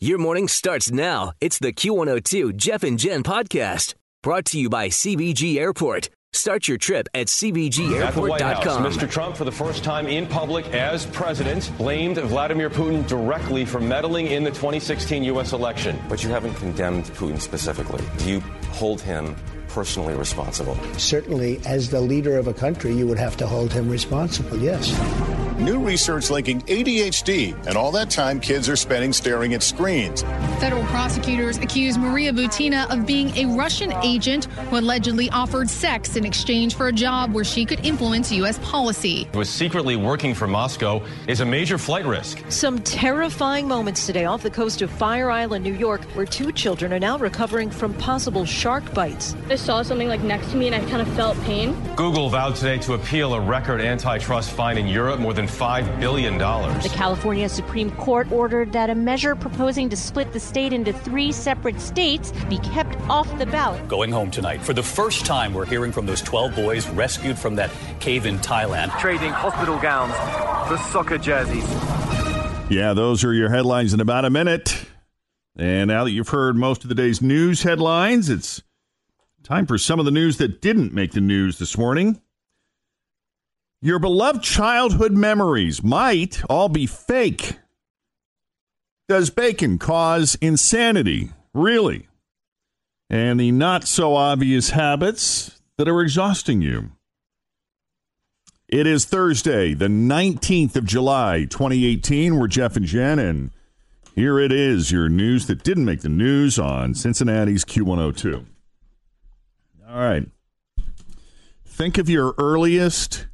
Your morning starts now. It's the Q102 Jeff and Jen podcast brought to you by CVG Airport. Start your trip at At the CVGAirport.com. Mr. Trump, for the first time in public as president, blamed Vladimir Putin directly for meddling in the 2016 U.S. election. But you haven't condemned Putin specifically. Do you hold him personally responsible? Certainly, as the leader of a country, you would have to hold him responsible, yes. New research linking ADHD and all that time kids are spending staring at screens. Federal prosecutors accuse Maria Butina of being a Russian agent who allegedly offered sex in exchange for a job where she could influence U.S. policy. Was secretly working for Moscow is a major flight risk. Some terrifying moments today off the coast of Fire Island, New York, where two children are now recovering from possible shark bites. I saw something like next to me and I kind of felt pain. Google vowed today to appeal a record antitrust fine in Europe, more than $5 billion. The California Supreme Court ordered that a measure proposing to split the state into three separate states be kept off the ballot. Going home tonight. For the first time, we're hearing from those 12 boys rescued from that cave in Thailand. Trading hospital gowns for soccer jerseys. Yeah, those are your headlines in about a minute. And now that you've heard most of the day's news headlines, it's time for some of the news that didn't make the news this morning. Your beloved childhood memories might all be fake. Does bacon cause insanity? Really? And the not so obvious habits that are exhausting you. It is Thursday, the 19th of July, 2018. We're Jeff and Jen, and here it is your news that didn't make the news on Cincinnati's Q102. All right. Think of your earliest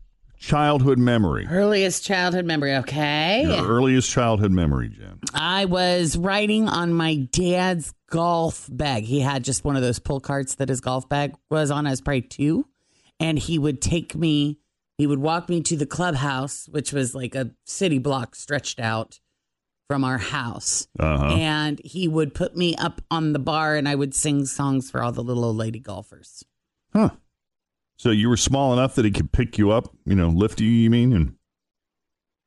childhood memory. Earliest childhood memory, okay. Your earliest childhood memory, Jen. I was writing on my dad's golf bag. He had just one of those pull carts that his golf bag was on. I was probably two. And he would take me, he would walk me to the clubhouse, which was like a city block stretched out from our house. Uh-huh. And he would put me up on the bar and I would sing songs for all the little old lady golfers. Huh. So you were small enough that he could pick you up, you know, lift you, you mean, and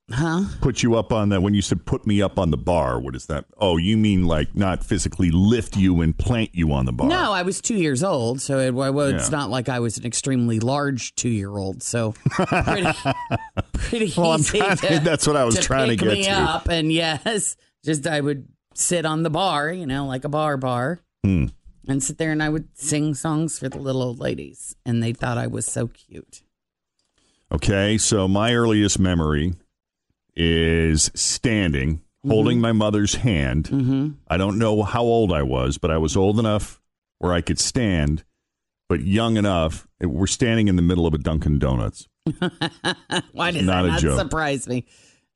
Huh? put you up on that. When you said put me up on the bar, what is that? Oh, you mean like not physically lift you and plant you on the bar? No, I was two years old, so it, well, it's Yeah. not like I was an extremely large two year old. So pretty, pretty Well, I'm easy. trying to- that's what I was to trying to pick get me to. up, and yes, just I would sit on the bar, you know, like a bar bar, Hmm. And sit there, and I would sing songs for the little old ladies, and they thought I was so cute. Okay, so my earliest memory is standing, holding my mother's hand. Mm-hmm. I don't know how old I was, but I was old enough where I could stand, but young enough. We're standing in the middle of a Dunkin' Donuts, Why does Not that not joke. surprise me?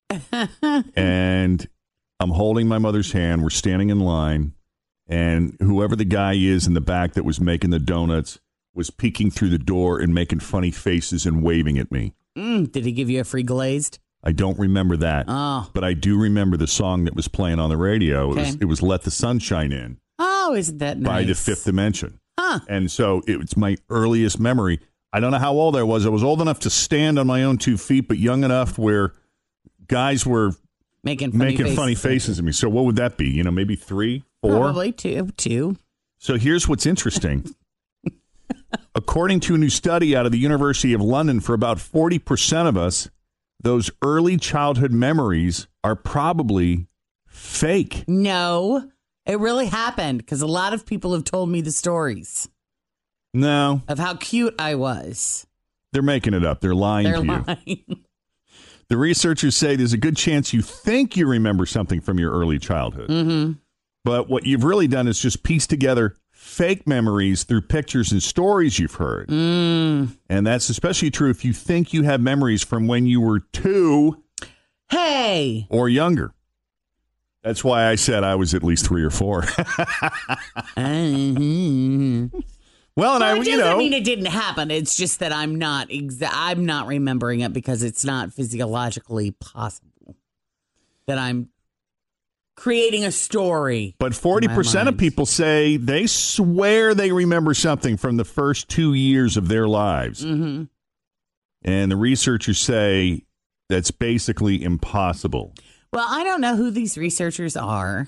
and I'm holding my mother's hand. We're standing in line, and whoever the guy is in the back that was making the donuts was peeking through the door and making funny faces and waving at me. Mm, did he give you a free glazed? I don't remember that. Oh. But I do remember the song that was playing on the radio. It, was, it was Let the Sunshine In Oh, isn't that nice? by the Fifth Dimension. Huh. And so it, it's my earliest memory. I don't know how old I was. I was old enough to stand on my own two feet, but young enough where guys were Making funny making faces. funny faces at me. So what would that be? You know, maybe three, four? Probably two. Two. So here's what's interesting. According to a new study out of the University of London, for about 40% of us, those early childhood memories are probably fake. No, it really happened because a lot of people have told me the stories No, of how cute I was. they're making it up. They're lying They're to you. The researchers say there's a good chance you think you remember something from your early childhood. hmm But what you've really done is just piece together fake memories through pictures and stories you've heard. Mm. And that's especially true if you think you have memories from when you were two Hey, or younger. That's why I said I was at least three or four. Mhm. well, and I, it you doesn't know, mean it didn't happen. It's just that I'm not exa- I'm not remembering it because it's not physiologically possible that I'm creating a story. but 40% of people say they swear they remember something from the first two years of their lives. hmm And the researchers say that's basically impossible. Well, I don't know who these researchers are,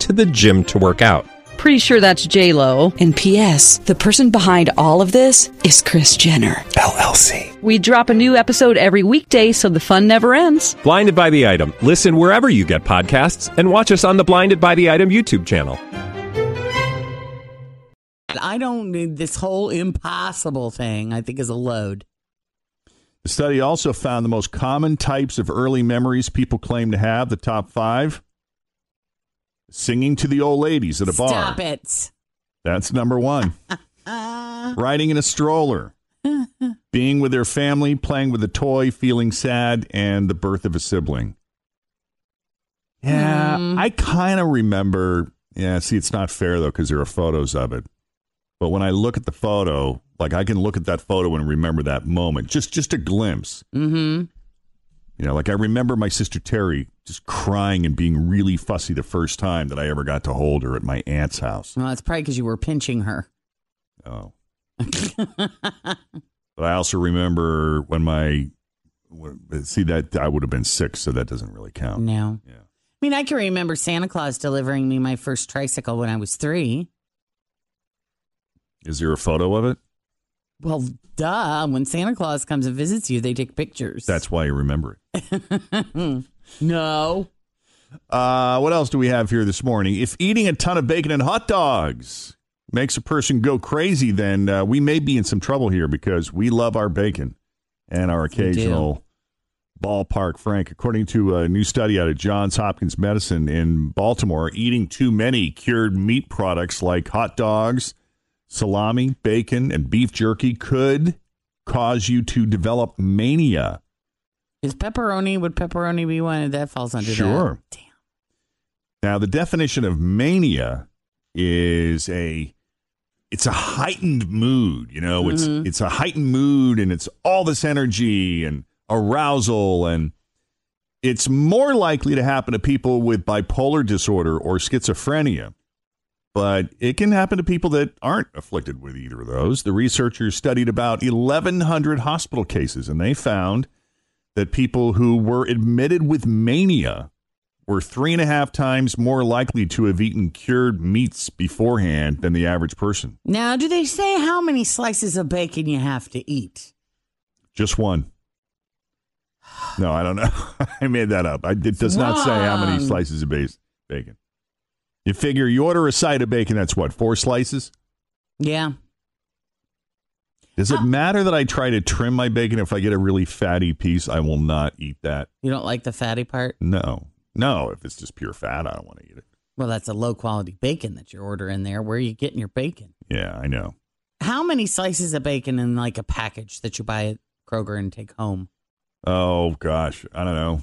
to the gym to work out. Pretty sure that's J Lo. And P.S. The person behind all of this is Kris Jenner. LLC. We drop a new episode every weekday, so the fun never ends. Blinded by the item. Listen wherever you get podcasts, and watch us on the Blinded by the Item YouTube channel. I don't need this whole impossible thing. I think is a load. The study also found the most common types of early memories people claim to have, the top five. Singing to the old ladies at a bar. Stop it. That's number one. Riding in a stroller. Being with their family, playing with a toy, feeling sad, and the birth of a sibling. Yeah, Hmm. I kind of remember. Yeah, see, it's not fair though because there are photos of it. But when I look at the photo, like I can look at that photo and remember that moment, just just a glimpse. Mm-hmm. You know, like I remember my sister Terry just crying and being really fussy the first time that I ever got to hold her at my aunt's house. Well, it's probably because you were pinching her. Oh. But I also remember when my see that I would have been six, so that doesn't really count. No. Yeah. I mean, I can remember Santa Claus delivering me my first tricycle when I was three. Is there a photo of it? Well, duh. When Santa Claus comes and visits you, they take pictures. That's why you remember it. no. Uh, what else do we have here this morning? If eating a ton of bacon and hot dogs makes a person go crazy, then uh, we may be in some trouble here because we love our bacon and our occasional ballpark Frank. According to a new study out of Johns Hopkins Medicine in Baltimore, eating too many cured meat products like hot dogs, salami, bacon, and beef jerky could cause you to develop mania. Is pepperoni, would pepperoni be one? That falls under Sure. that. Damn. Now, the definition of mania is a it's a heightened mood. You know, it's Mhm. it's a heightened mood, and it's all this energy and arousal, and it's more likely to happen to people with bipolar disorder or schizophrenia. But it can happen to people that aren't afflicted with either of those. The researchers studied about 1,100 hospital cases, and they found that people who were admitted with mania were three and a half times more likely to have eaten cured meats beforehand than the average person. Now, do they say how many slices of bacon you have to eat? Just one. No, I don't know. I made that up. I, it does not say how many slices of bacon. You figure you order a side of bacon, that's what, four slices? Yeah. Does it matter that I try to trim my bacon? If I get a really fatty piece, I will not eat that. You don't like the fatty part? No. No, if it's just pure fat, I don't want to eat it. Well, that's a low quality bacon that you're ordering there. Where are you getting your bacon? Yeah, I know. How many slices of bacon in like a package that you buy at Kroger and take home? Oh, gosh. I don't know.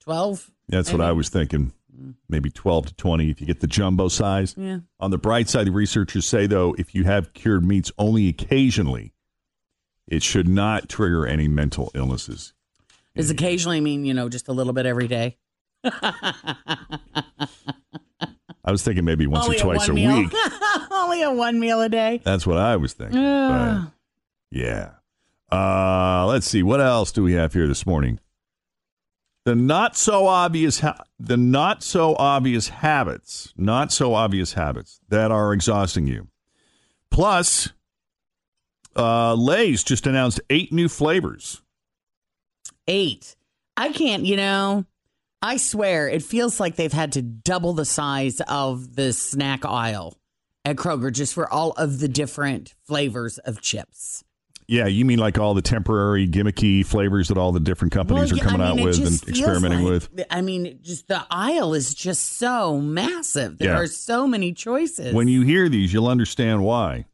12? That's what I was thinking. Maybe 12 to 20 if you get the jumbo size. Yeah. On the bright side, the researchers say, though, if you have cured meats only occasionally, it should not trigger any mental illnesses. Does occasionally mean, you know, just a little bit every day? I was thinking maybe once Only or twice a meal. week. Only a one meal a day. That's what I was thinking. Yeah. Uh, let's see. What else do we have here this morning? The not so obvious, ha- the not so obvious habits, not so obvious habits that are exhausting you. Plus, uh, Lay's just announced eight new flavors. Eight. I can't, you know, I swear it feels like they've had to double the size of the snack aisle at Kroger just for all of the different flavors of chips. Yeah, you mean like all the temporary gimmicky flavors that all the different companies Well, are coming I out mean, it with and experimenting like- with? I mean, just the aisle is just so massive. There Yeah. are so many choices. When you hear these, you'll understand why.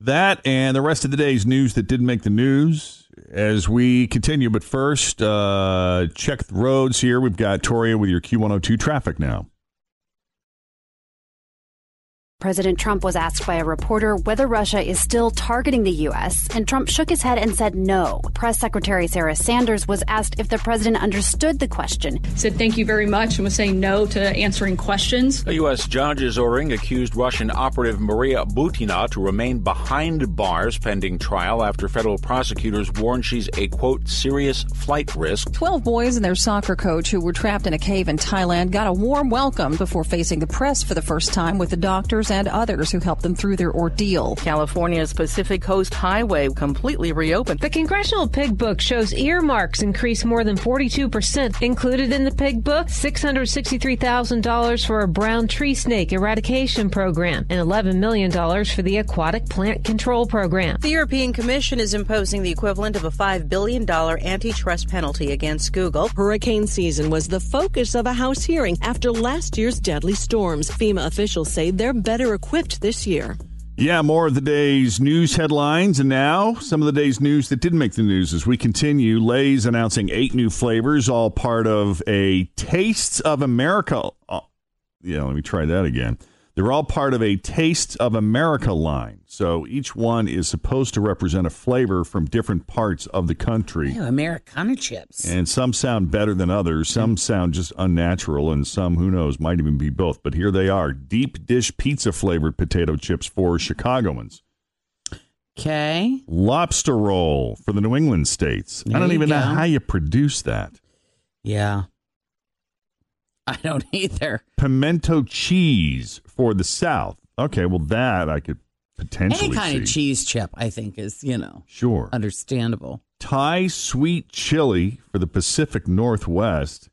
That and the rest of the day's news that didn't make the news as we continue. But first, uh, check the roads here. We've got Toria with your Q102 traffic now. President Trump was asked by a reporter whether Russia is still targeting the U.S., and Trump shook his head and said no. Press Secretary Sarah Sanders was asked if the president understood the question. Said thank you very much and was saying no to answering questions. A U.S. judge is ordering accused Russian operative Maria Butina to remain behind bars pending trial after federal prosecutors warn she's a, quote, serious flight risk. 12 boys and their soccer coach who were trapped in a cave in Thailand got a warm welcome before facing the press for the first time with the doctors and others who helped them through their ordeal. California's Pacific Coast Highway completely reopened. The Congressional Pig Book shows earmarks increased more than 42%. Included in the Pig Book, $663,000 for a brown tree snake eradication program and $11 million for the aquatic plant control program. The European Commission is imposing the equivalent of a $5 billion antitrust penalty against Google. Hurricane season was the focus of a House hearing after last year's deadly storms. FEMA officials say they're better equipped this year. Yeah, more of the day's news headlines. And now, some of the day's news that didn't make the news as we continue. Lay's announcing eight new flavors, all part of a Tastes of America. Oh, yeah, let me try that again. They're all part of a Tastes of America line. So each one is supposed to represent a flavor from different parts of the country. Ew, Americana chips. And some sound better than others. Some mm. sound just unnatural, and some, who knows, might even be both. But here they are deep dish pizza flavored potato chips for Chicagoans. Okay. Lobster roll for the New England states. I don't even know how you produce that. Yeah. I don't either. Pimento cheese for the South. Okay, well, that I could potentially Any kind see. of cheese chip, I think, is, you know, Sure. understandable. Thai sweet chili for the Pacific Northwest.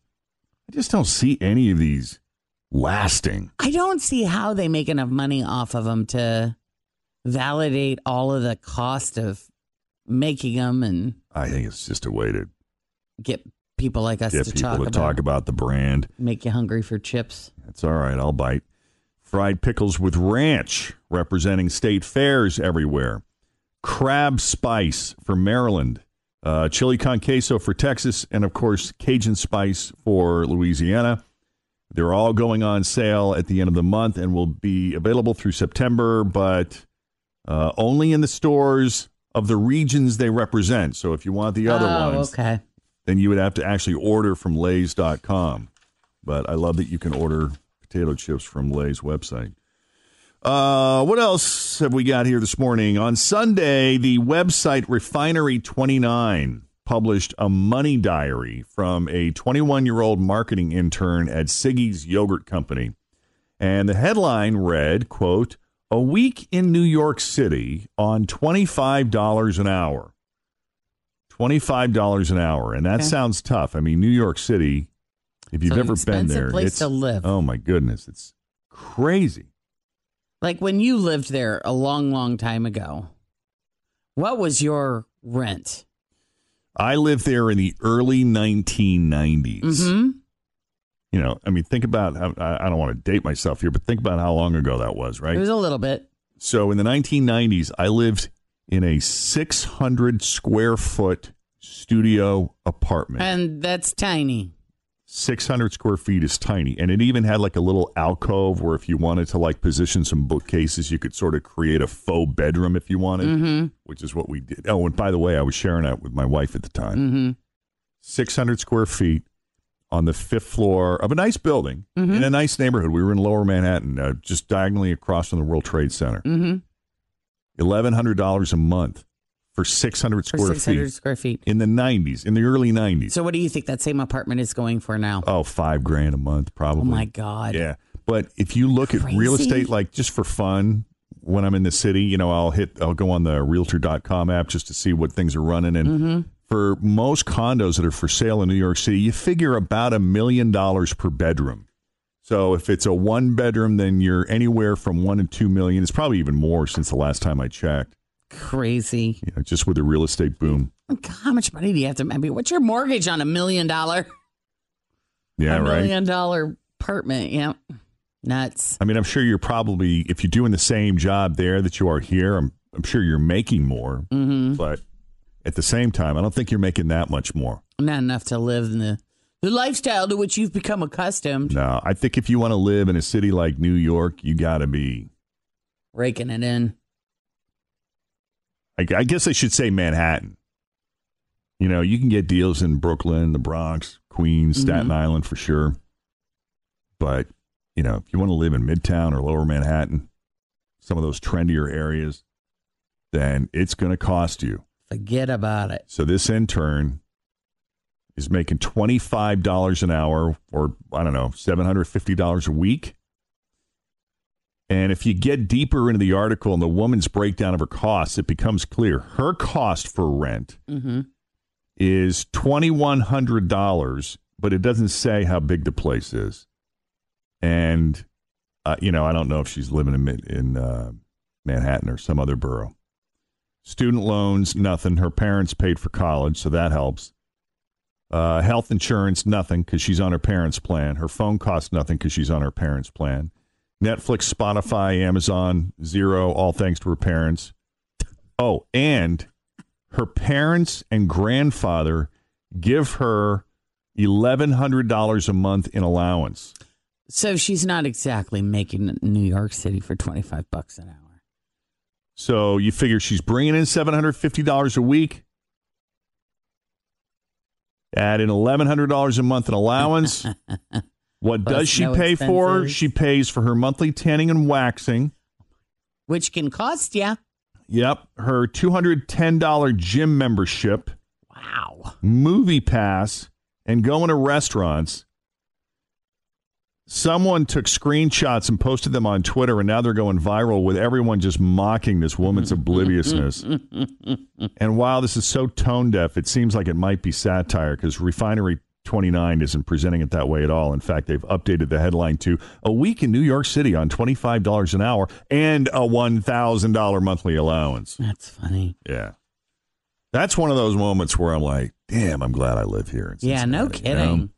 I just don't see any of these lasting. I don't see how they make enough money off of them to validate all of the cost of making them and I think it's just a way to get people like us get to people talk to about, talk about the brand. make you hungry for chips. That's all right. I'll bite. Fried pickles with ranch, representing state fairs everywhere. Crab spice for Maryland. Uh, chili con queso for Texas. And of course, Cajun spice for Louisiana. They're all going on sale at the end of the month and will be available through September, but uh, only in the stores of the regions they represent. So if you want the other oh, ones, okay. then you would have to actually order from Lay's.com. But I love that you can order potato chips from Lay's website. Uh, what else have we got here this morning? On Sunday, the website Refinery29 published a money diary from a 21 year old marketing intern at Siggi's Yogurt Company. And the headline read, quote, a week in New York City on $25 an hour. $25 an hour. And that Okay. sounds tough. I mean, New York City, if you've an ever been there, place it's to live. Oh my goodness, it's crazy. Like when you lived there a long, long time ago, what was your rent? I lived there in the early 1990s. Mm-hmm. You know, I mean, think about how, I I don't want to date myself here, but think about how long ago that was, right? It was a little bit. So in the 1990s, I lived in a 600 square foot studio apartment. And that's tiny. 600 square feet is tiny. And it even had like a little alcove where if you wanted to like position some bookcases, you could sort of create a faux bedroom if you wanted, Mhm. which is what we did. Oh, and by the way, I was sharing that with my wife at the time. Mm-hmm. 600 square feet on the fifth floor of a nice building Mm-hmm. in a nice neighborhood. We were in Lower Manhattan, uh, just diagonally across from the World Trade Center. Mm-hmm. Eleven hundred dollars a month for six hundred square For square 600 feet square feet. in the nineties, in the early nineties. So, what do you think that same apartment is going for now? Oh, five grand a month, probably. Oh my God. Yeah, but if you look at real estate, like just for fun, when I'm in the city, you know, I'll hit, I'll go on the Realtor.com app just to see what things are running, and Mm-hmm. for most condos that are for sale in New York City, you figure about a million dollars per bedroom. So if it's a one bedroom, then you're anywhere from one to two million. It's probably even more since the last time I checked. Crazy. Know, just with the real estate boom. God, How much money do you have to? I mean, what's your mortgage on a million dollar? Yeah, a right. million dollar apartment. Yeah, nuts. I mean, I'm sure you're probably if you're doing the same job there that you are here. I'm I'm sure you're making more, Mm-hmm. but at the same time, I don't think you're making that much more. Not enough to live in the the lifestyle to which you've become accustomed. No, I think if you want to live in a city like New York, you got to be. Raking it in. I, I guess I should say Manhattan. You know, you can get deals in Brooklyn, the Bronx, Queens, Staten Mhm. Island for sure. But, you know, if you want to live in Midtown or Lower Manhattan, some of those trendier areas, then it's going to cost you. Forget about it. So this intern is making $25 an hour or, I don't know, $750 a week. And if you get deeper into the article and the woman's breakdown of her costs, it becomes clear her cost for rent Mm-hmm. is $2,100, but it doesn't say how big the place is. And, uh, you know, I don't know if she's living in, in uh, Manhattan or some other borough. Student loans, nothing. Her parents paid for college, so that helps. Uh, health insurance, nothing because she's on her parents' plan. Her phone costs nothing because she's on her parents' plan. Netflix, Spotify, Amazon, zero, all thanks to her parents. Oh, and her parents and grandfather give her $1,100 a month in allowance. So she's not exactly making New York City for twenty five bucks an hour. So you figure she's bringing in $750 a week. Add in $1,100 a month in allowance. what does she no pay for? She pays for her monthly tanning and waxing. Which can cost you. Yep. Her $210 gym membership. Wow. Movie pass and going to restaurants. Someone took screenshots and posted them on Twitter, and now they're going viral with everyone just mocking this woman's obliviousness. And while this is so tone deaf, it seems like it might be satire because Refinery 29 isn't presenting it that way at all. In fact, they've updated the headline to a week in New York City on $25 an hour and a $1,000 monthly allowance. That's funny. Yeah. That's one of those moments where I'm like, damn, I'm glad I live here. Yeah, no Cincinnati, you kidding. know?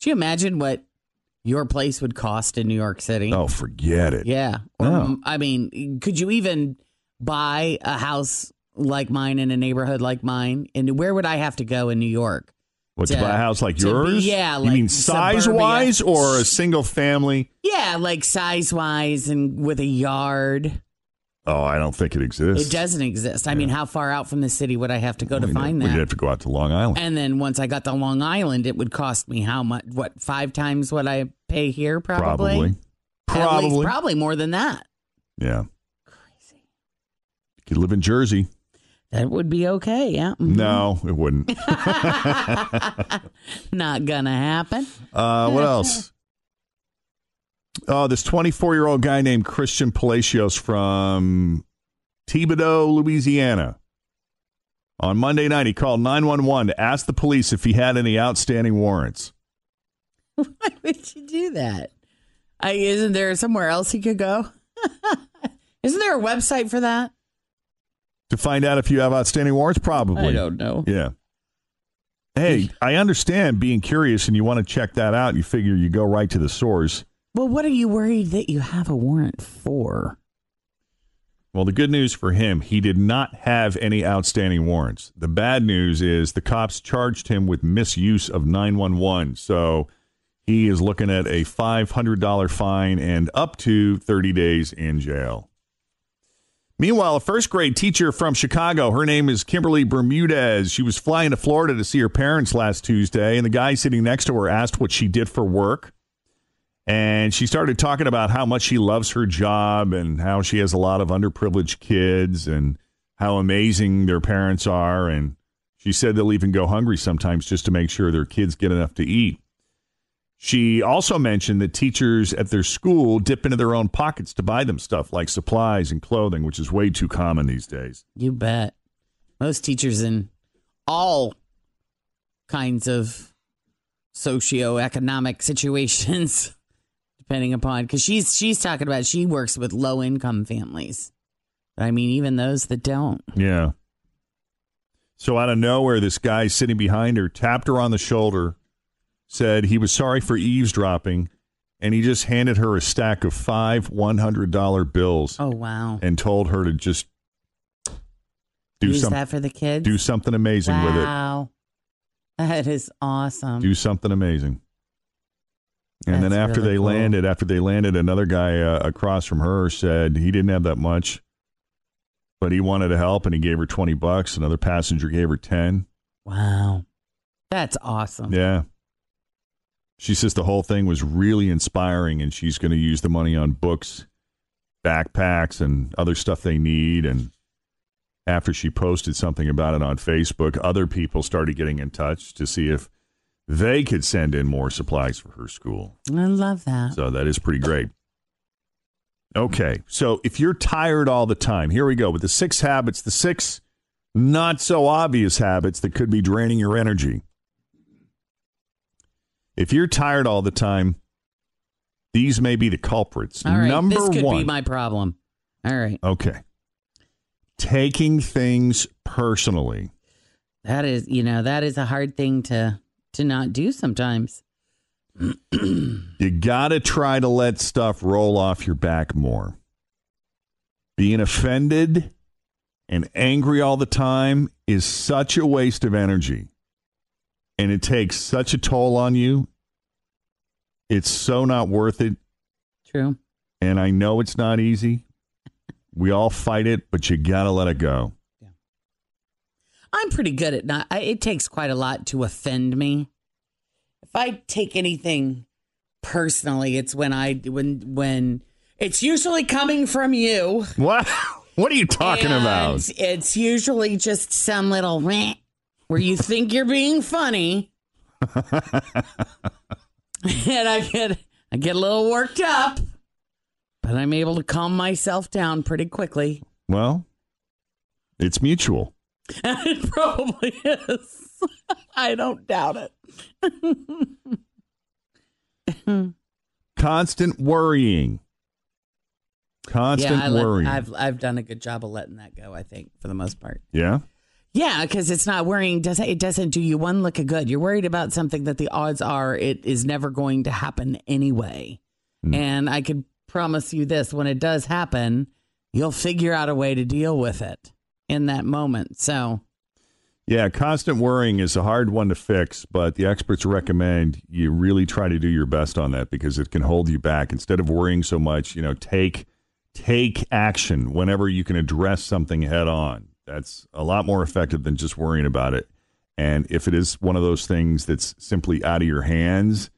Do you imagine what your place would cost in New York City? Oh, forget it. Yeah. Or, No. Um, I mean, could you even buy a house like mine in a neighborhood like mine? And where would I have to go in New York? What, to, buy a house like to be- yours? yeah, You like mean size wise suburbia. or a single family? Yeah, like size wise and with a yard. Oh, I don't think it exists. It doesn't exist. I mean, how far out from the city would I have to go to We'd- find We'd have to go out to Long Island. And then once I got to Long Island, it would cost me how much? What five times what I pay here? Probably. Probably. Probably. probably more than that. Yeah. Crazy. You could live in Jersey. That would be okay. Yeah. Mhm. No, it wouldn't. Not gonna happen. Uh, what else? Oh, this 24 year old guy named Christian Palacios from Thibodaux, Louisiana. On Monday night, he called 911 to ask the police if he had any outstanding warrants. Why would you do that? I, isn't there somewhere else he could go? isn't there a website for that? To find out if you have outstanding warrants? Probably. I don't know. Yeah. Hey, I understand being curious and you want to check that out. You figure you go right to the source. Well, what are you worried that you have a warrant for? Well, the good news for him, he did not have any outstanding warrants. The bad news is the cops charged him with misuse of 911. So he is looking at a $500 fine and up to 30 days in jail. Meanwhile, a first grade teacher from Chicago, her name is Kimberly Bermudez. She was flying to Florida to see her parents last Tuesday, and the guy sitting next to her asked what she did for work. And she started talking about how much she loves her job and how she has a lot of underprivileged kids and how amazing their parents are. And she said they'll even go hungry sometimes just to make sure their kids get enough to eat. She also mentioned that teachers at their school dip into their own pockets to buy them stuff like supplies and clothing, which is way too common these days. You bet. Most teachers in all kinds of socioeconomic situations, depending upon because she's she's talking about she works with low income families. I mean, even those that don't. Yeah. So out of nowhere, this guy sitting behind her tapped her on the shoulder, said he was sorry for eavesdropping, and he just handed her a stack of five $100 bills. Oh wow! And told her to just do Use some- that for the kids. do something amazing with it. Wow, that is awesome. do something amazing. And then after really they cool. landed, after they landed, another guy uh, across from her said he didn't have that much, but he wanted to help, and he gave her twenty bucks. Another passenger gave her ten. Wow, that's awesome. Yeah. She says the whole thing was really inspiring, and she's going to use the money on books, backpacks, and other stuff they need. And after she posted something about it on Facebook, other people started getting in touch to see if they could send in more supplies for her school. I love that. So that is pretty great. Okay, so if you're tired all the time, here we go with the six habits, the six not so obvious habits that could be draining your energy. If you're tired all the time, these may be the culprits. All right, Number this could one. be my problem. All right, okay. Taking things personally. that is you know that is a hard thing to to not do sometimes. You got to try to let stuff roll off your back more. Being offended and angry all the time is such a waste of energy. And it takes such a toll on you. It's so not worth it. True. And I know it's not easy. We all fight it, but you got to let it go. Yeah. I'm pretty good at not. I, it takes quite a lot to offend me. If I take anything personally, it's when I when when it's usually coming from you. What? What are you talking and about? It's usually just some little rant where you think you're being funny, and I get I get a little worked up, but I'm able to calm myself down pretty quickly. Well, it's mutual. it probably is. I don't doubt it. Constant worrying. Constant yeah, I let- worrying. I've I've done a good job of letting that go. I think for the most part. yeah? Yeah, because it's not worrying. Doesn't it doesn't do you one lick of good? You're worried about something that the odds are it is never going to happen anyway. Hmm. And I could promise you this: when it does happen, you'll figure out a way to deal with it in that moment. So Yeah, constant worrying is a hard one to fix, but the experts recommend you really try to do your best on that because it can hold you back. Instead of worrying so much, you know, take take action whenever you can address something head on. That's a lot more effective than just worrying about it. And if it is one of those things that's simply out of your hands,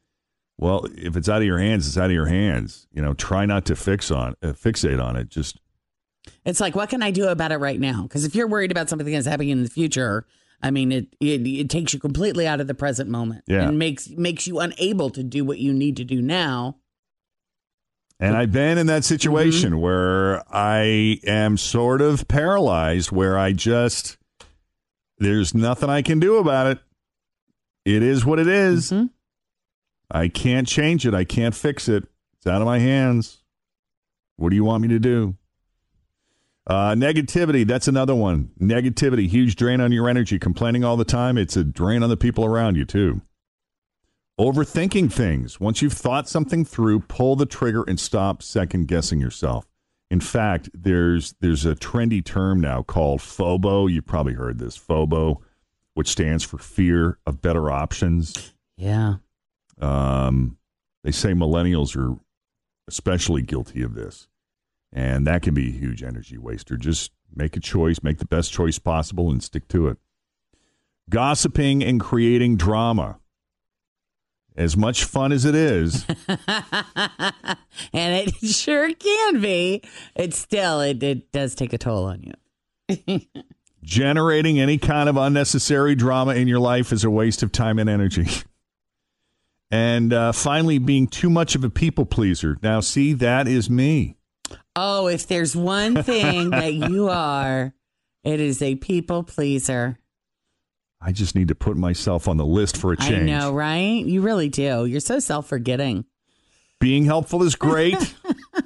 well, if it's out of your hands, it's out of your hands. You know, try not to fix on uh, fixate on it. Just it's like, what can I do about it right now? Because if you're worried about something that's happening in the future, I mean, it, it it takes you completely out of the present moment Yeah. and makes makes you unable to do what you need to do now. And I've been in that situation where I am sort of paralyzed, where I just, there's nothing I can do about it. It is what it is. I can't change it. I can't fix it. It's out of my hands. What do you want me to do? Uh, negativity, that's another one. Negativity, huge drain on your energy. Complaining all the time, it's a drain on the people around you, too. Overthinking things. Once you've thought something through, pull the trigger and stop second guessing yourself. In fact, there's there's a trendy term now called FOBO. You've probably heard this FOBO, which stands for fear of better options. Yeah. Um, they say millennials are especially guilty of this. And that can be a huge energy waster. Just make a choice, make the best choice possible, and stick to it. Gossiping and creating drama. As much fun as it is, and it sure can be. It still it, it does take a toll on you. generating any kind of unnecessary drama in your life is a waste of time and energy. And uh, finally, being too much of a people pleaser. Now, see, that is me. Oh, if there's one thing that you are, it is a people pleaser. I just need to put myself on the list for a change. I know, right? You really do. You're so self forgetting. Being helpful is great,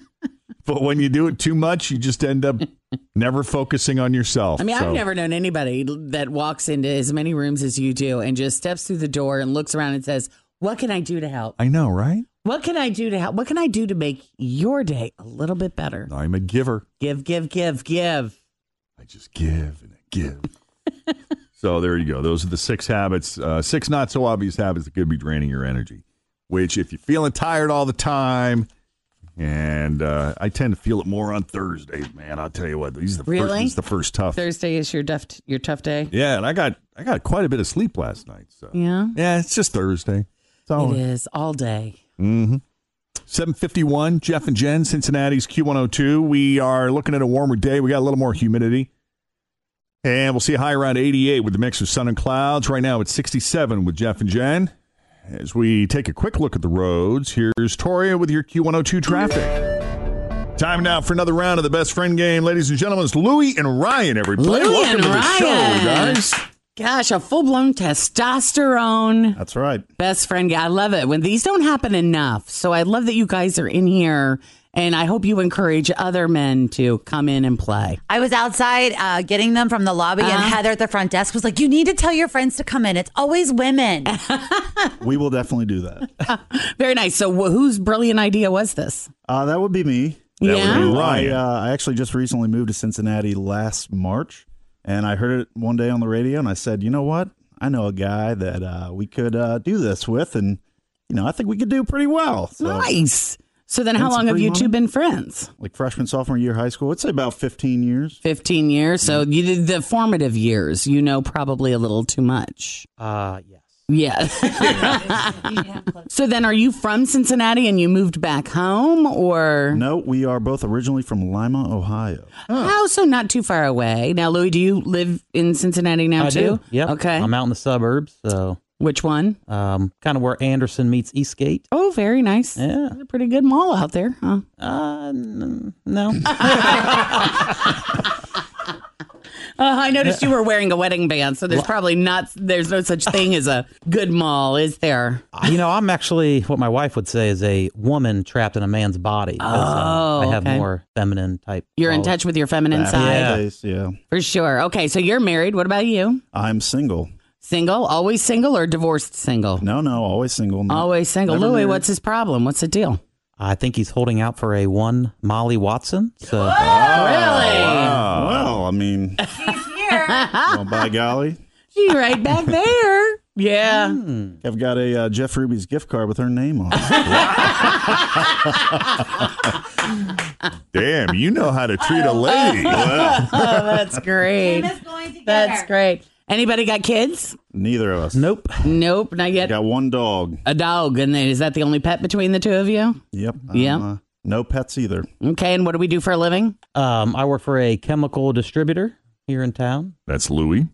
but when you do it too much, you just end up never focusing on yourself. I mean, So- I've never known anybody that walks into as many rooms as you do and just steps through the door and looks around and says, What can I do to help? I know, right? What can I do to help? What can I do to make your day a little bit better? I'm a giver. Give, give, give, give. I just give and I give. so there you go. Those are the six habits, uh, six not so obvious habits that could be draining your energy. Which, if you're feeling tired all the time, and uh, I tend to feel it more on Thursdays, man. I'll tell you what, these are the Really? first, is the first tough. Thursday is your tough, your tough day. Yeah, and I got I got quite a bit of sleep last night. So Yeah. yeah, it's just Thursday. It's all It is all day. Mm-hmm. 751, Jeff and Jen, Cincinnati's Q102. We are looking at a warmer day. We got a little more humidity. And we'll see a high around 88 with the mix of sun and clouds. Right now it's 67 with Jeff and Jen. As we take a quick look at the roads, here's Toria with your Q102 traffic. Time now for another round of the best friend game. Ladies and gentlemen, it's Louie and Ryan, everybody. Louie Welcome and to the show, guys. Gosh, a full blown testosterone. That's right. Best friend guy. I love it when these don't happen enough. So I love that you guys are in here, and I hope you encourage other men to come in and play. I was outside uh, getting them from the lobby, and Uh-huh. Heather at the front desk was like, "You need to tell your friends to come in. It's always women." We will definitely do that. Very nice. So wh- whose brilliant idea was this? Uh, that would be me. That would Yeah? be I, uh, I actually just recently moved to Cincinnati last March, and I heard it one day on the radio, and I said, you know what? I know a guy that uh, we could uh, do this with, and you know, I think we could do pretty well. So, Nice. So then, how long have you two been friends? Like freshman, sophomore year high school, I'd say about fifteen years. Fifteen years. So you did the formative years. You know probably a little too much. Uh, yes. Yeah. so then, are you from Cincinnati and you moved back home, or No, we are both originally from Lima, Ohio. oh, So not too far away. Now, Louis, do you live in Cincinnati now I too? do. Yep. Okay. I'm out in the suburbs, so Which one? um, kind of where Anderson meets Eastgate. Oh, very nice. Yeah. A pretty good mall out there, huh? Uh, n- no. Uh, I noticed you were wearing a wedding band, so there's probably not. There's no such thing as a good mall, is there? you know, I'm actually what my wife would say is a woman trapped in a man's body. 'cause, uh, Oh, I have okay. more feminine type. You're in qualities. touch with your feminine Back side, in yeah. for sure. Okay, so you're married. What about you? I'm single. Single? Always single or divorced single? No, no, always single. No. Always single. Never Louis, married. what's his problem? What's the deal? I think he's holding out for a one Molly Watson. So Really? Well, I mean, she's here. well, by golly, She right back there. Yeah. I've got a uh, Jeff Ruby's gift card with her name on. it. Damn, you know how to treat a lady. oh, that's great. That's great. Anybody got kids? Neither of us. Nope. Nope, not yet. Got one dog. A dog, and then is that the only pet between the two of you? Yep. Yeah. Um, uh, no pets either. Okay, and what do we do for a living? Um, I work for a chemical distributor here in town. That's Louie.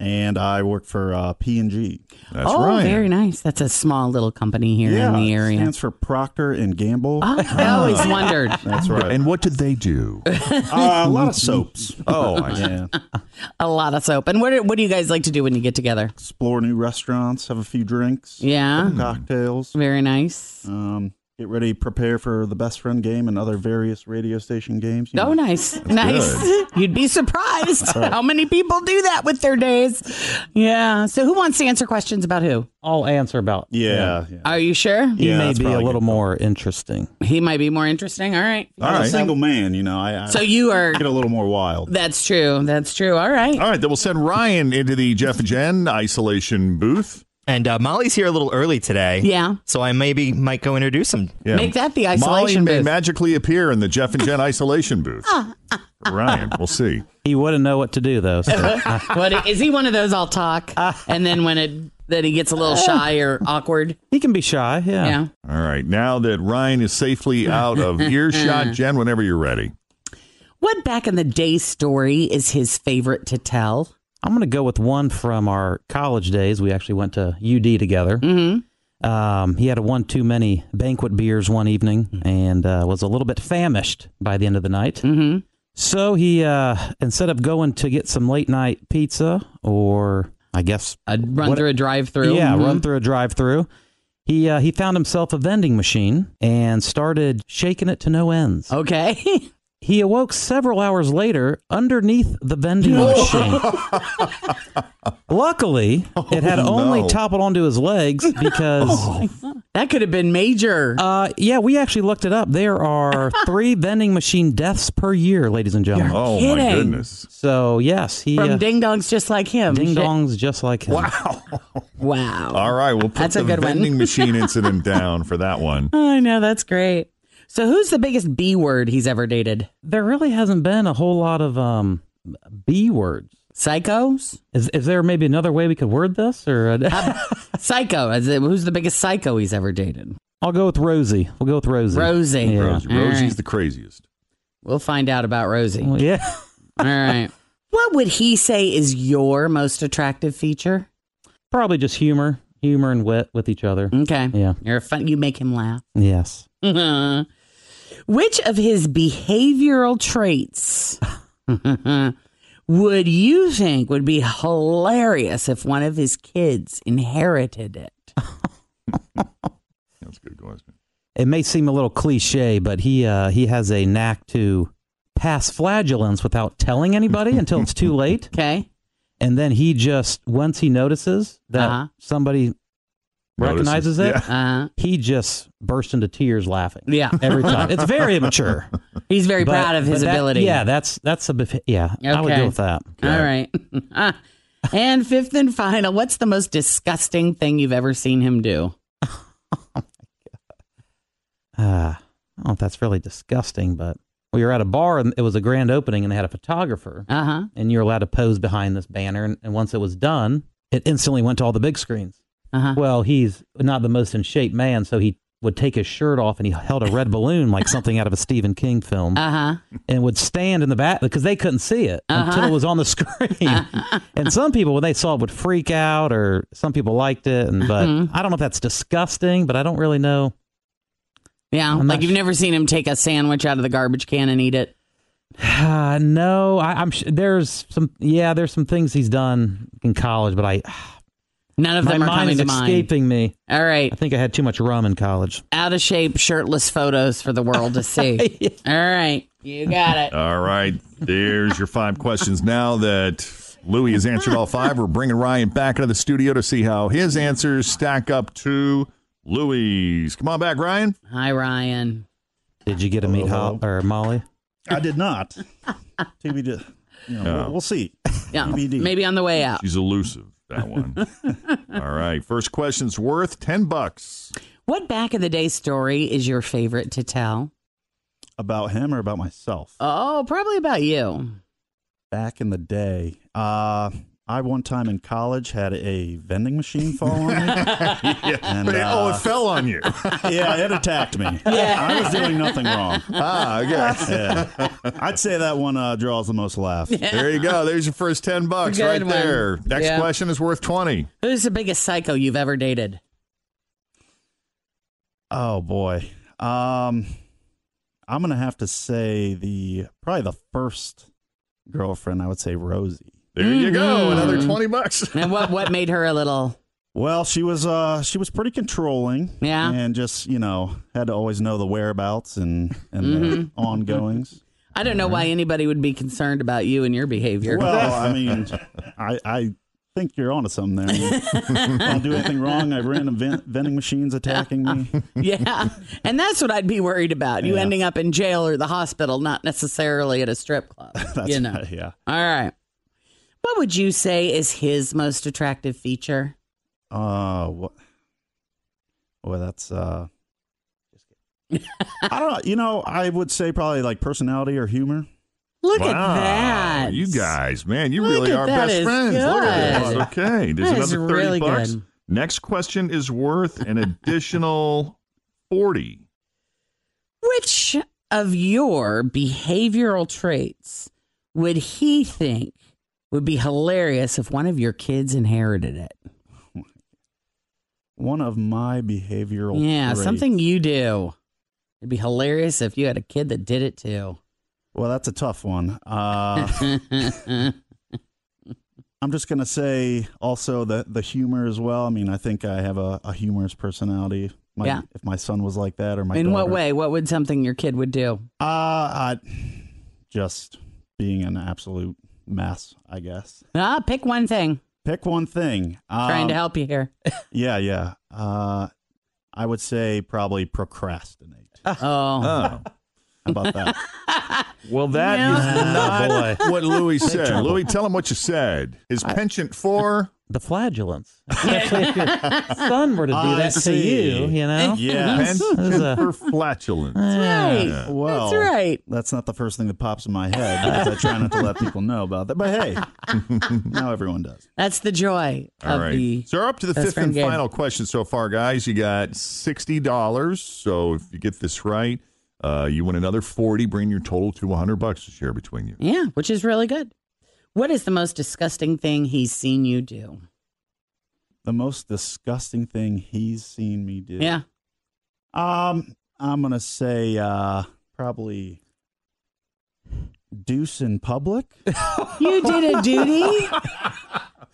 And I work for uh, P and G. That's oh, right. very nice. That's a small little company here in the area. stands for Procter and Gamble. Oh, I always wondered. That's right. And what did they do? Uh, a lot of soaps. Oh, yeah. A lot of soap. And what do, what do you guys like to do when you get together? Explore new restaurants, have a few drinks, Yeah. cocktails. Very nice. Um, get ready, prepare for the best friend game and other various radio station games. you Oh, know. nice. nice. You'd be surprised right. how many people do that with their days. Yeah. So, who wants to answer questions about who? I'll answer about. Yeah. yeah. Are you sure? He Yeah, may that's be a little good. more interesting. He might be more interesting. All right. I'm a single man, you know. I, I So, you are. get a little more wild. That's true. That's true. All right. All right, then we'll send Ryan into the Jeff and Jen isolation booth. And uh, Molly's here a little early today. Yeah. So I maybe might go introduce him. Yeah. Make that the isolation Molly isolation may booth. magically appear in the Jeff and Jen isolation booth. Ah, ah, ah. Ryan, we'll see. He wouldn't know what to do though. So. what is he one of those I'll talk and then when it then he gets a little shy or awkward? he can be shy. Yeah. Yeah. All right. Now that Ryan is safely out of earshot, Jen, whenever you're ready. What back in the day story is his favorite to tell? I'm going to go with one from our college days. We actually went to UD together. Mm-hmm. Um, he had a one too many banquet beers one evening and uh, was a little bit famished by the end of the night. Mm-hmm. So he, uh, instead of going to get some late night pizza or I guess I'd run what- through a drive-through. Yeah, Mhm. run through a drive-through. He uh, he found himself a vending machine and started shaking it to no ends. Okay. He awoke several hours later underneath the vending machine. Luckily, it had Oh, only no. toppled onto his legs because that could have been major. Uh, yeah, we actually looked it up. There are three vending machine deaths per year, ladies and gentlemen. Oh, my kidding. goodness. So yes, he From uh, ding dongs just like him. ding Shit. dongs just like him. Wow. Wow. All right. We'll put That's a the good one. vending machine incident down for that one. I know that's great. So who's the biggest B word he's ever dated? There really hasn't been a whole lot of um, B words. Psychos? Is is there maybe another way we could word this? Or uh, Psycho. Is it, who's the biggest psycho he's ever dated? I'll go with Rosie. We'll go with Rosie. Rosie. Yeah. Rosie. Rosie's right. the craziest. We'll find out about Rosie. Well, yeah. All right. What would he say is your most attractive feature? Probably just humor, humor and wit with each other. Okay. Yeah. You're fun. You make him laugh. Yes. Which of his behavioral traits would you think would be hilarious if one of his kids inherited it? That's a good question. It may seem a little cliche, but he uh, he has a knack to pass flatulence without telling anybody until it's too late. Okay. And then he just once he notices that Uh-huh. somebody recognizes it, Notices, Uh, he just bursts into tears laughing. yeah. Every time. It's very immature. He's very But- proud of his that- ability. Yeah, that's that's a bef- yeah. I would deal with that. All right. and fifth and final, what's the most disgusting thing you've ever seen him do? Oh my god. uh, I don't know if that's really disgusting, but we were at a bar and it was a grand opening and they had a photographer Uh huh. and you're allowed to pose behind this banner. And, and once it was done, it instantly went to all the big screens. Uh huh. Well, he's not the most in shape man, so he would take his shirt off and he held a red balloon like something out of a Stephen King film Uh huh. and would stand in the back because they couldn't see it Uh-huh. until it was on the screen. and some people, when they saw it, would freak out, or some people liked it. And but Mhm. I don't know if that's disgusting, but I don't really know. Yeah. I'm like you've never seen him take a sandwich out of the garbage can and eat it. Uh, no, I, I'm sh- there's some yeah, there's some things he's done in college, but I None of my them are mind coming is to mind. escaping me. All right. I think I had too much rum in college. Out of shape, shirtless photos for the world to see. All right. You got it. All right. There's your five questions. Now that Louis has answered all five, we're bringing Ryan back into the studio to see how his answers stack up to Louis. Come on back, Ryan. Hi, Ryan. Did you get to meet Hol- or Molly? I did not. TBD. You know, Oh. we'll, we'll see. Yeah. TBD. Maybe on the way out. She's elusive, that one. all right. First question's worth 10 bucks. What back in the day story is your favorite to tell? About him or about myself? Oh, probably about you. Back in the day, uh, I one time in college had a vending machine fall on me. And, oh, uh, it fell on you. yeah, it attacked me. Yeah. I was doing nothing wrong. ah, okay. Yeah. I'd say that one uh, draws the most laughs. There you go. There's your first 10 bucks Good right one. there. Next Yeah. question is worth 20. Who's the biggest psycho you've ever dated? Oh boy. Um I'm gonna have to say the probably the first girlfriend, I would say Rosie. There you go. Mhm. Another 20 bucks. And what what made her a little Well, she was uh she was pretty controlling. Yeah. And just, you know, had to always know the whereabouts and and the ongoings. I don't know why anybody would be concerned about you and your behavior. Well, I mean I I think you're onto something there. I don't do anything wrong. I ran vent, vending machines attacking me. yeah. And that's what I'd be worried about. You Yeah. ending up in jail or the hospital, not necessarily at a strip club. That's you know. right, yeah. All right. What would you say is his most attractive feature? Uh, what? Boy, that's uh. I don't know. You know, I would say probably like personality or humor. Look wow. at that. You guys, man, you Look really are that best is friends. Look at good. this. Okay. There's That is another 30 really bucks. good. Next question is worth an additional 40. Which of your behavioral traits would he think would be hilarious if one of your kids inherited it? One of my behavioral Yeah, traits. something you do. It'd be hilarious if you had a kid that did it too. Well, that's a tough one. Uh, I'm just gonna say also the the humor as well. I mean, I think I have a, a humorous personality. My, Yeah. If my son was like that, or my In what way? What would something your kid would do? Uh, I, just being an absolute mess, I guess. Ah, pick one thing. Pick one thing. Trying to Um, help you here. Yeah, yeah. Uh, I would say probably procrastinate. Oh. How about that? Well, that Yeah. is not boy. what Louis said. Louis, tell him what you said. His penchant for the flagellants. Especially if your son were to do I that to you, you know? Yes. This is a- for flatulence. That's Well, That's right. That's not the first thing that pops in my head because I try not to let people know about that. But hey, now everyone does. That's the joy All of right. the. so we're up to the fifth and game. final question so far, guys. You got sixty dollars. So if you get this right, uh, you win another forty. Bring your total to hundred bucks to share between you. Yeah, which is really good. What is the most disgusting thing he's seen you do? The most disgusting thing he's seen me do. Yeah. Um, I'm gonna say uh, probably deuce in public. You did a duty?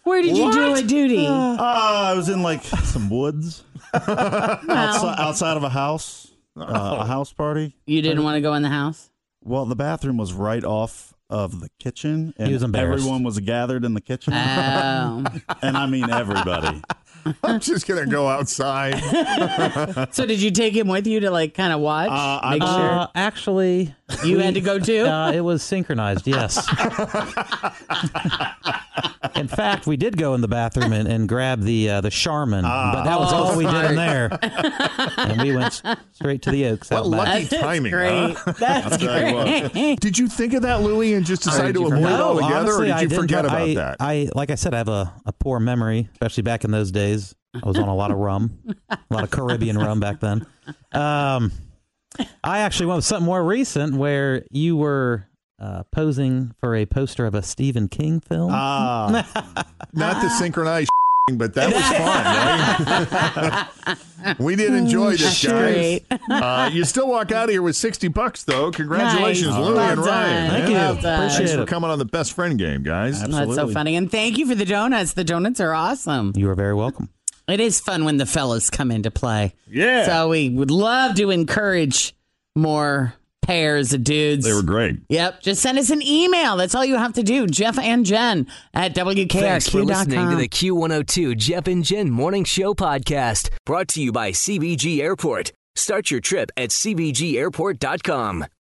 Where did you do a duty? Uh, I was in like some woods outside, outside of a house, uh, a house party. You didn't want to go in the house? Well, the bathroom was right off of the kitchen, and He was embarrassed. everyone was gathered in the kitchen. Oh. and I mean everybody. I'm just gonna go outside. so did you take him with you to like kind of watch? Uh, Make sure Uh, actually, you we- had to go too? Uh, it was synchronized, yes. In fact, we did go in the bathroom and, and grab the uh, the Charmin, but that was Oh, all we did in there. and we went straight to the Oaks. What out back. lucky timing, great. huh? That's I'll tell you what. great. Did you think of that, Louis, and just decide to No, avoid it altogether, honestly, or I did you forget about I, that? I, like I said, I have a, a poor memory, especially back in those days. I was on a lot of rum, a lot of Caribbean rum back then. Um, I actually went with something more recent where you were uh, posing for a poster of a Stephen King film. Ah, Not the synchronized, but that was fun. Right? we did enjoy this, guys. Uh, you still walk out of here with sixty bucks, though. Congratulations, Nice. Louis Well and Ryan. Thank Yeah. you. Well done. Appreciate Thanks for coming on the best friend game, guys. Absolutely. That's so funny. And thank you for the donuts. The donuts are awesome. You are very welcome. It is fun when the fellas come into play. Yeah. So we would love to encourage more pairs of dudes. They were great. Yep. Just send us an email. That's all you have to do. Jeff and Jen at Thanks for listening to the Q102 Jeff and Jen Morning Show podcast, brought to you by CVG Airport. Start your trip at CVGAirport.com.